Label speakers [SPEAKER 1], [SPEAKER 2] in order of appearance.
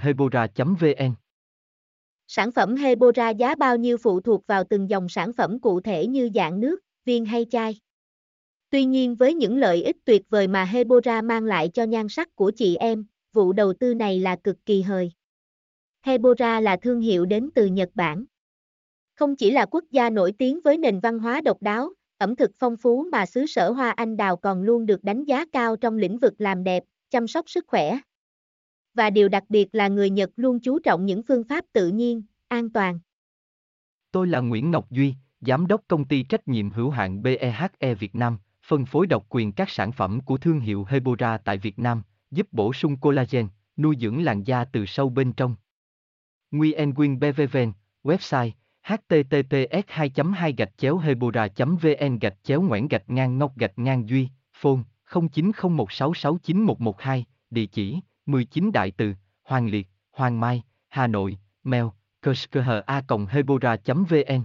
[SPEAKER 1] hebora vn
[SPEAKER 2] Sản phẩm Hebora giá bao nhiêu phụ thuộc vào từng dòng sản phẩm cụ thể như dạng nước, viên hay chai. Tuy nhiên với những lợi ích tuyệt vời mà Hebora mang lại cho nhan sắc của chị em, vụ đầu tư này là cực kỳ hời. Hebora là thương hiệu đến từ Nhật Bản. Không chỉ là quốc gia nổi tiếng với nền văn hóa độc đáo, ẩm thực phong phú mà xứ sở hoa anh đào còn luôn được đánh giá cao trong lĩnh vực làm đẹp, chăm sóc sức khỏe. Và điều đặc biệt là người Nhật luôn chú trọng những phương pháp tự nhiên, an toàn.
[SPEAKER 1] Tôi là Nguyễn Ngọc Duy, Giám đốc công ty trách nhiệm hữu hạn BEHE Việt Nam, phân phối độc quyền các sản phẩm của thương hiệu Hebora tại Việt Nam, giúp bổ sung collagen, nuôi dưỡng làn da từ sâu bên trong. Nguyen Quyên BVVN, website https 2 2 gạch chéo hebora vn gạch chéo ngoãn gạch ngang ngọc gạch ngang duy phone 0901669112 địa chỉ 19 Đại Từ, Hoàng Liệt, Hoàng Mai, Hà Nội, mail kerskha hebora vn